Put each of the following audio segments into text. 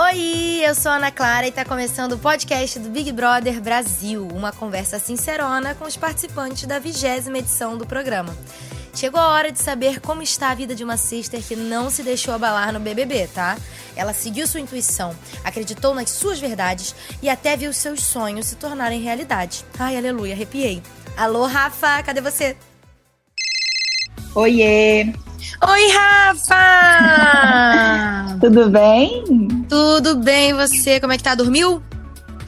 Oi, eu sou Ana Clara e está começando o podcast do Big Brother Brasil, uma conversa sincerona com os participantes da vigésima edição do programa. Chegou a hora de saber como está a vida de uma sister que não se deixou abalar no BBB, tá? Ela seguiu sua intuição, acreditou nas suas verdades e até viu seus sonhos se tornarem realidade. Ai, aleluia, arrepiei. Alô, Rafa, cadê você? Oiê! Oi, Rafa! Tudo bem? Tudo bem, você? Como é que tá? Dormiu?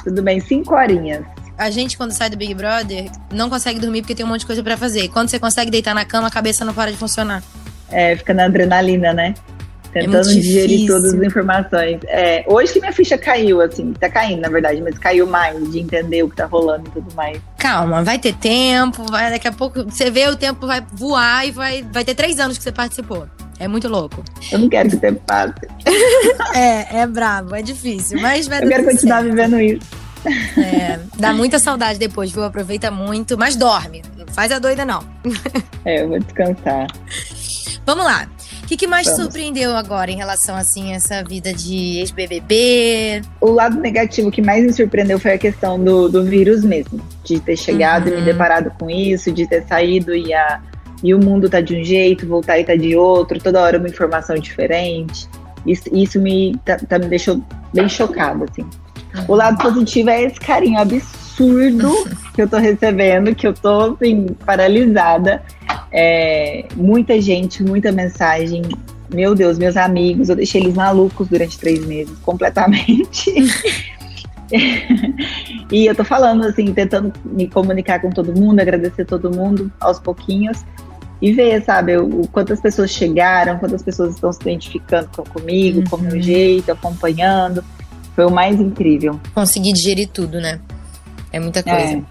Tudo bem, cinco horinhas. A gente, quando sai do Big Brother, não consegue dormir porque tem um monte de coisa para fazer. quando você consegue deitar na cama, a cabeça não para de funcionar. É, fica na adrenalina, né? É Tentando é digerir todas as informações. É, hoje que minha ficha caiu, assim, tá caindo, na verdade, mas caiu mais de entender o que tá rolando e tudo mais. Calma, vai ter tempo, vai daqui a pouco. Você vê, o tempo vai voar e vai, vai ter três anos que você participou. É muito louco. Eu não quero que o tempo passe. é, é bravo, é difícil, mas vai Eu quero continuar certo. vivendo isso. É, dá muita saudade depois, viu? Aproveita muito, mas dorme. Não faz a doida, não. É, eu vou descansar. Vamos lá. O que, que mais Vamos. surpreendeu agora em relação assim a essa vida de ex-BBB? O lado negativo que mais me surpreendeu foi a questão do, do vírus mesmo. De ter chegado e Uhum. me deparado com isso, de ter saído e, a, e o mundo tá de um jeito, voltar e tá de outro, toda hora uma informação diferente. Isso, isso me, tá, tá- me deixou bem chocada, assim. O lado positivo é esse carinho absurdo que eu tô recebendo, que eu tô, assim, paralisada. É, muita gente, muita mensagem. Meu Deus, meus amigos, eu deixei eles malucos durante três meses, completamente. e eu tô falando, assim, tentando me comunicar com todo mundo, agradecer todo mundo aos pouquinhos e ver, sabe, o, quantas pessoas chegaram, quantas pessoas estão se identificando com, comigo, com o meu Uhum. jeito, acompanhando. Foi o mais incrível. Conseguir digerir tudo, né? É muita coisa. É.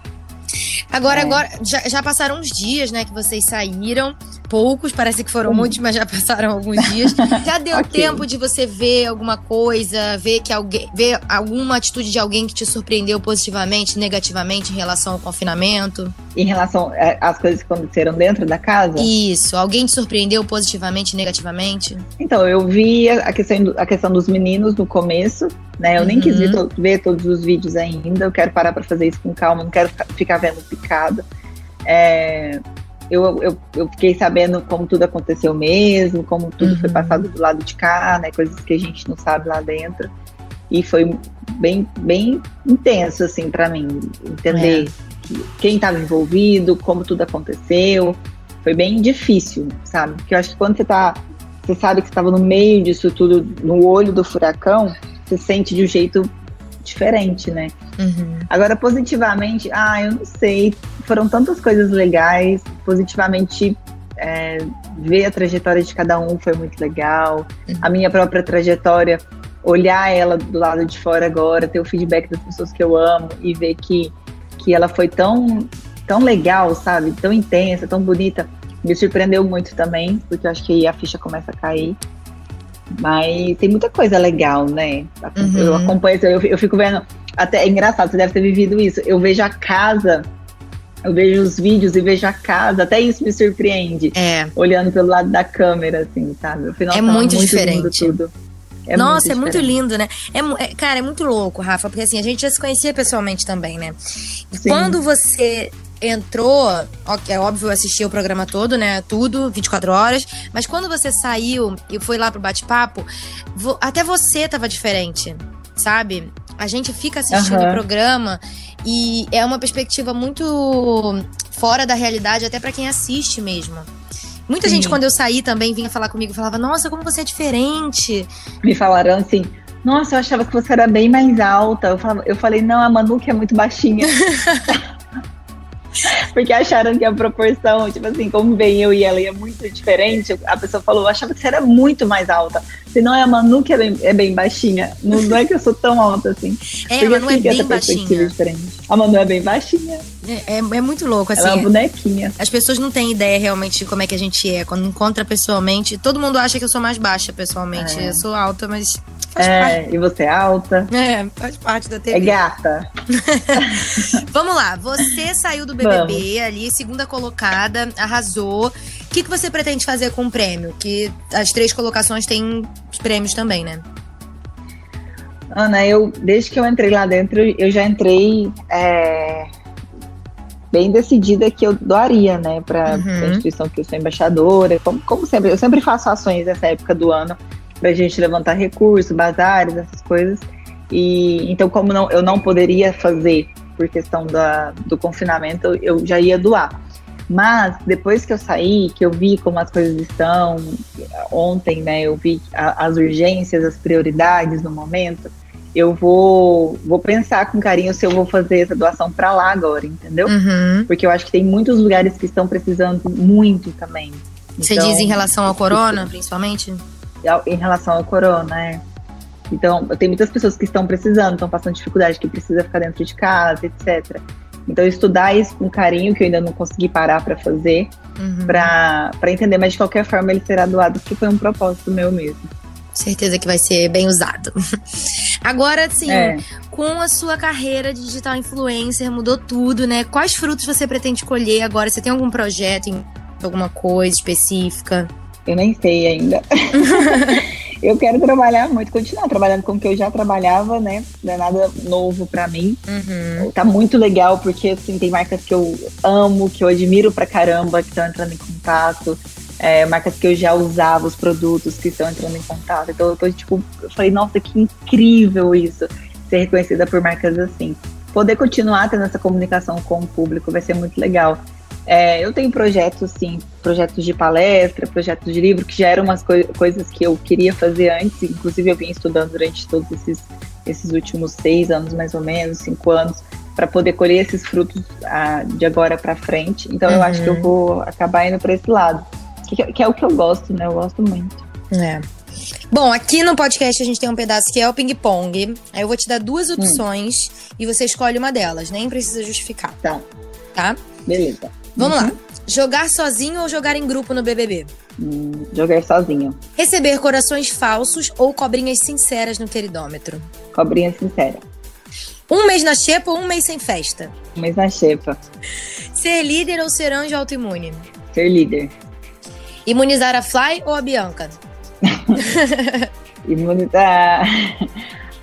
Agora, É. agora já, já passaram uns dias, né, que vocês saíram. Poucos, parece que foram Hum. muitos, mas já passaram alguns dias. Já deu Ok. tempo de você ver alguma coisa, ver que alguém, ver alguma atitude de alguém que te surpreendeu positivamente, negativamente em relação ao confinamento? Em relação é, às coisas que aconteceram dentro da casa, Isso, alguém te surpreendeu positivamente, negativamente? Então, eu vi a questão, a questão dos meninos no começo, né? Eu nem Uhum. quis ver, to- ver todos os vídeos ainda. Eu quero parar para fazer isso com calma, não quero ficar- vendo picado. É, eu, eu, eu fiquei sabendo como tudo aconteceu mesmo, como tudo foi Uhum. passado do lado de cá, né? Coisas que a gente não sabe lá dentro. E foi bem, bem intenso, assim, para mim, entender que- quem estava envolvido, como tudo aconteceu. Foi bem difícil, sabe? Porque eu acho que quando você tá você sabe que estava no meio disso tudo, no olho do furacão, você sente de um jeito diferente, né? Uhum. Agora, positivamente, ah, eu não sei, foram tantas coisas legais. Positivamente, é, ver a trajetória de cada um foi muito legal. Uhum. A minha própria trajetória, olhar ela do lado de fora agora, ter o feedback das pessoas que eu amo e ver que, que ela foi tão, tão legal, sabe? Tão intensa, tão bonita. Me surpreendeu muito também, porque eu acho que aí a ficha começa a cair. Mas tem muita coisa legal, né? Uhum. Eu acompanho, eu, eu fico vendo. Até é engraçado, você deve ter vivido isso. Eu vejo a casa, eu vejo os vídeos e vejo a casa, até isso me surpreende. É. Olhando pelo lado da câmera, assim, sabe? Eu falei, É nossa, muito lindo diferente. tudo. É Nossa, é muito lindo, né? É, é- cara, é muito louco, Rafa, porque assim, a gente já se conhecia pessoalmente também, né? E Sim. quando você entrou, é óbvio, eu assisti o programa todo, né? Tudo, 24 horas. Mas quando você saiu e foi lá pro bate-papo, vo- até você tava diferente, sabe? A gente fica assistindo Aham. o programa e é uma perspectiva muito fora da realidade, até pra quem assiste mesmo. Muita Sim. gente, quando eu saí também, vinha falar comigo, falava, nossa, como você é diferente. Me falaram assim, nossa, eu achava que você era bem mais alta. Eu, falava, eu falei, não, a Manu que é muito baixinha. Porque acharam que a proporção, tipo assim, como vem eu e ela, é muito diferente. A pessoa falou, eu achava que você era muito mais alta. Se não é a Manu que é bem, é bem baixinha. Não, não é que eu sou tão alta assim. É, Porque mas não é bem essa perspectiva baixinha. diferente. A Manu é bem baixinha. É, é, é muito louco, assim. ela é uma bonequinha. As pessoas não têm ideia realmente de como é que a gente é. Quando encontra pessoalmente, todo mundo acha que eu sou mais baixa pessoalmente. É. Eu sou alta, mas faz É, e você é alta. parte. É, faz parte da TV. É gata. Vamos lá, você saiu do BBB ali, segunda colocada, arrasou. O que, que você pretende fazer com o prêmio? Que as três colocações têm os prêmios também, né? Ana, eu desde que eu entrei lá dentro, eu já entrei é, bem decidida que eu doaria, né, para uhum. a instituição que eu sou embaixadora. Como, como, sempre, eu sempre faço ações nessa época do ano para a gente levantar recursos, bazares, essas coisas. E então, como não, eu não poderia fazer por questão da, do confinamento, eu já ia doar. Mas depois que eu saí, que eu vi como as coisas estão, ontem, né, eu vi a, as urgências, as prioridades no momento, eu vou, vou pensar com carinho se eu vou fazer essa doação para lá agora, entendeu? Uhum. Porque eu acho que tem muitos lugares que estão precisando muito também. Você então, diz em relação ao corona, principalmente? Em relação ao corona, é. Então, tem muitas pessoas que estão precisando, estão passando dificuldade, que precisa ficar dentro de casa, etc. Então, estudar isso com carinho, que eu ainda não consegui parar para fazer, uhum. para entender, mas de qualquer forma ele será doado, porque foi um propósito meu mesmo. Certeza que vai ser bem usado. Agora, sim, é. com a sua carreira de digital influencer, mudou tudo, né? Quais frutos você pretende colher agora? Você tem algum projeto, alguma coisa específica? Eu nem sei ainda. eu quero trabalhar muito, continuar trabalhando com o que eu já trabalhava, né? Não é nada novo para mim. Uhum. Tá muito legal, porque assim, tem marcas que eu amo, que eu admiro pra caramba, que estão entrando em contato. É, marcas que eu já usava, os produtos que estão entrando em contato. Então eu tô, tipo, eu falei, nossa, que incrível isso, ser reconhecida por marcas assim. Poder continuar tendo essa comunicação com o público vai ser muito legal. É, eu tenho projetos, sim, projetos de palestra, projetos de livro, que já eram umas coi coisas que eu queria fazer antes, inclusive eu vim estudando durante todos esses, esses últimos seis anos, mais ou menos, cinco anos, para poder colher esses frutos ah, de agora para frente. Então uhum. eu acho que eu uhum. vou acabar indo para esse lado, que, que, é o que eu gosto, né? Eu gosto muito. É. Bom, aqui no podcast a gente tem um pedaço que é o ping-pong. Aí eu vou te dar duas hum. opções hum. e você escolhe uma delas, nem precisa justificar. Tá. Tá? Beleza. Vamos uhum. lá. Jogar sozinho ou jogar em grupo no BBB? Hum, jogar sozinho. Receber corações falsos ou cobrinhas sinceras no queridômetro? Cobrinha sincera. Um mês na xepa ou um mês sem festa? Um mês na xepa. Ser líder ou ser anjo autoimune? Ser líder. Imunizar a Fly ou a Bianca? Imunizar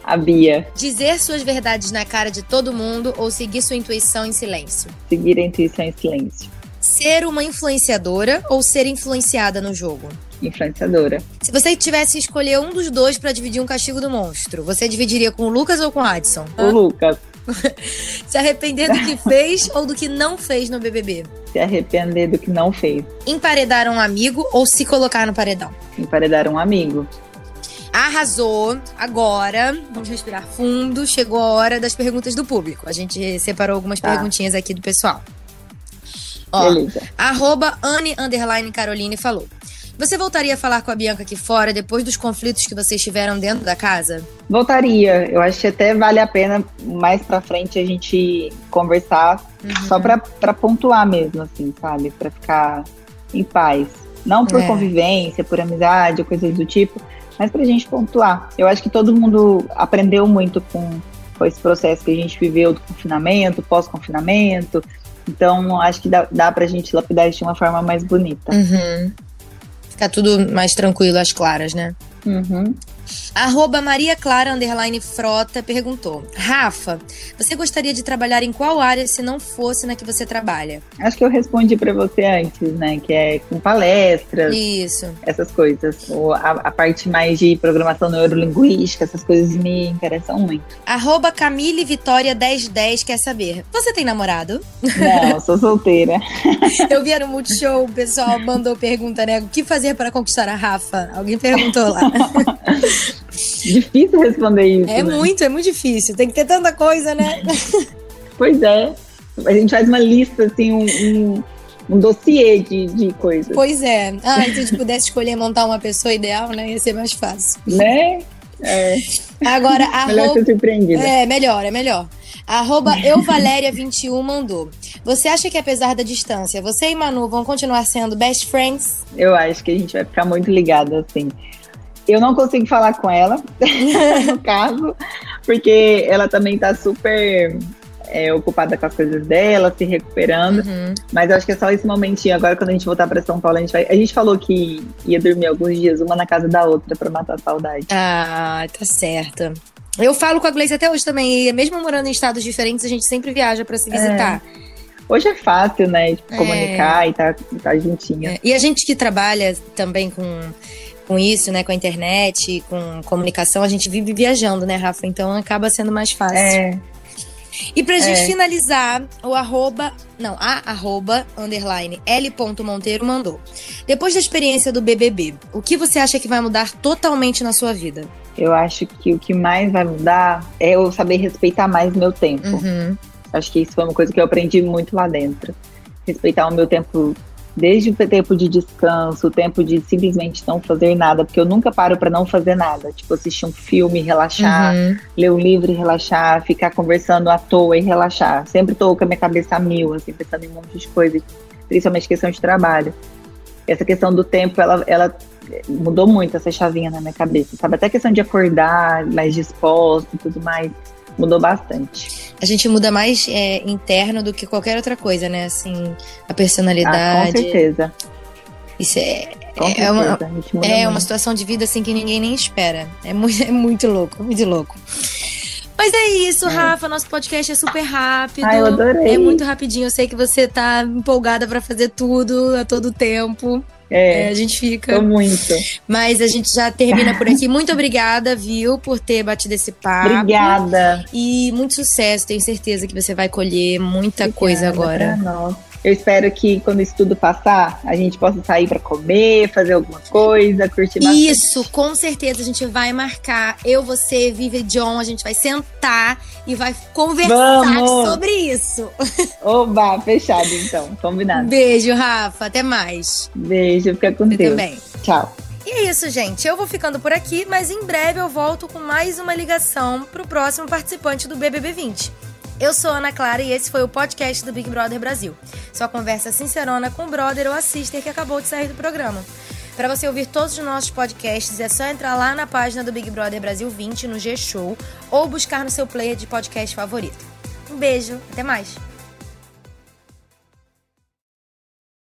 a Bia. Dizer suas verdades na cara de todo mundo ou seguir sua intuição em silêncio? Seguir a intuição em silêncio. Ser uma influenciadora ou ser influenciada no jogo? Influenciadora. Se você tivesse que escolher um dos dois para dividir um castigo do monstro, você dividiria com o Lucas ou com o Adson? O Lucas. Se arrepender do que fez ou do que não fez no BBB? Se arrepender do que não fez. Emparedar um amigo ou se colocar no paredão? Emparedar um amigo. Arrasou. Agora, vamos respirar fundo. Chegou a hora das perguntas do público. A gente separou algumas tá. perguntinhas aqui do pessoal. Ó, Beleza. Arroba Anne Caroline falou. Você voltaria a falar com a Bianca aqui fora depois dos conflitos que vocês tiveram dentro da casa? Voltaria. Eu acho que até vale a pena mais pra frente a gente conversar uhum. só pra, pra pontuar mesmo, assim, sabe? Pra ficar em paz. Não por é. convivência, por amizade, coisas do tipo, mas pra gente pontuar. Eu acho que todo mundo aprendeu muito com, com esse processo que a gente viveu do confinamento, pós-confinamento. Então, acho que dá, dá pra gente lapidar isso de uma forma mais bonita. Uhum. Ficar tudo mais tranquilo, às claras, né? Uhum. Arroba Maria Clara Underline Frota perguntou: Rafa, você gostaria de trabalhar em qual área se não fosse na que você trabalha? Acho que eu respondi para você antes, né? Que é com palestras. Isso. Essas coisas. Ou a, a, parte mais de programação neurolinguística, essas coisas me interessam muito. Arroba Camille Vitória 1010 quer saber: Você tem namorado? Não, sou solteira. eu vi no Multishow, o pessoal mandou pergunta, né? O que fazer para conquistar a Rafa? Alguém perguntou lá. Difícil responder isso. É né? muito, é muito difícil. Tem que ter tanta coisa, né? pois é. A gente faz uma lista, assim, um, um, um dossiê de, de coisas. Pois é. Ah, se a gente pudesse escolher montar uma pessoa ideal, né? Ia ser mais fácil. Né? É. Agora, arroba... Melhor ser surpreendida. É, melhor, é melhor. Arroba euvaléria21 mandou. Você acha que apesar da distância, você e Manu vão continuar sendo best friends? Eu acho que a gente vai ficar muito ligado, assim. Eu não consigo falar com ela, no caso, porque ela também está super é, ocupada com as coisas dela, se recuperando. Uhum. Mas acho que é só esse momentinho. Agora, quando a gente voltar para São Paulo, a gente vai. A gente falou que ia dormir alguns dias, uma na casa da outra, para matar a saudade. Ah, tá certo. Eu falo com a Gleice até hoje também, e mesmo morando em estados diferentes, a gente sempre viaja para se visitar. É. Hoje é fácil, né? Tipo, é. comunicar e tá, tá juntinho. É. E a gente que trabalha também com, com isso, né? Com a internet, com comunicação, a gente vive viajando, né, Rafa? Então acaba sendo mais fácil. É. E pra gente é. finalizar, o arroba, não, a arroba, underline, L. Monteiro mandou. Depois da experiência do BBB, o que você acha que vai mudar totalmente na sua vida? Eu acho que o que mais vai mudar é eu saber respeitar mais meu tempo. Uhum. Acho que isso foi uma coisa que eu aprendi muito lá dentro. Respeitar o meu tempo desde o tempo de descanso, o tempo de simplesmente não fazer nada, porque eu nunca paro para não fazer nada. Tipo, assistir um filme, relaxar, uhum. ler um livro e relaxar, ficar conversando à toa e relaxar. Sempre tô com a minha cabeça a mil, assim, pensando em um monte de coisa, principalmente questão de trabalho. Essa questão do tempo, ela, ela mudou muito essa chavinha na minha cabeça, sabe? Até a questão de acordar mais disposto e tudo mais mudou bastante. A gente muda mais é, interno do que qualquer outra coisa, né? Assim, a personalidade. Ah, com certeza. Isso é, é, uma, é uma situação de vida assim que ninguém nem espera. É muito, é muito louco, muito louco. Mas é isso, é. Rafa. Nosso podcast é super rápido. Ai, eu adorei. É muito rapidinho. Eu sei que você tá empolgada para fazer tudo a todo tempo. É, é, a gente fica. Tô muito. Mas a gente já termina por aqui. Muito obrigada, viu, por ter batido esse papo. Obrigada. E muito sucesso. Tenho certeza que você vai colher muita obrigada coisa agora. Eu espero que quando isso tudo passar, a gente possa sair para comer, fazer alguma coisa, curtir bastante. Isso, com certeza a gente vai marcar. Eu, você, Vivi e John, a gente vai sentar e vai conversar Vamos. sobre isso. Oba, fechado então, combinado. Beijo, Rafa, até mais. Beijo, fica com você Deus. também. Tchau. E é isso, gente. Eu vou ficando por aqui, mas em breve eu volto com mais uma ligação pro próximo participante do BBB 20. Eu sou Ana Clara e esse foi o podcast do Big Brother Brasil. Sua conversa sincerona com o brother ou a sister que acabou de sair do programa. Para você ouvir todos os nossos podcasts, é só entrar lá na página do Big Brother Brasil 20 no G-Show ou buscar no seu player de podcast favorito. Um beijo, até mais!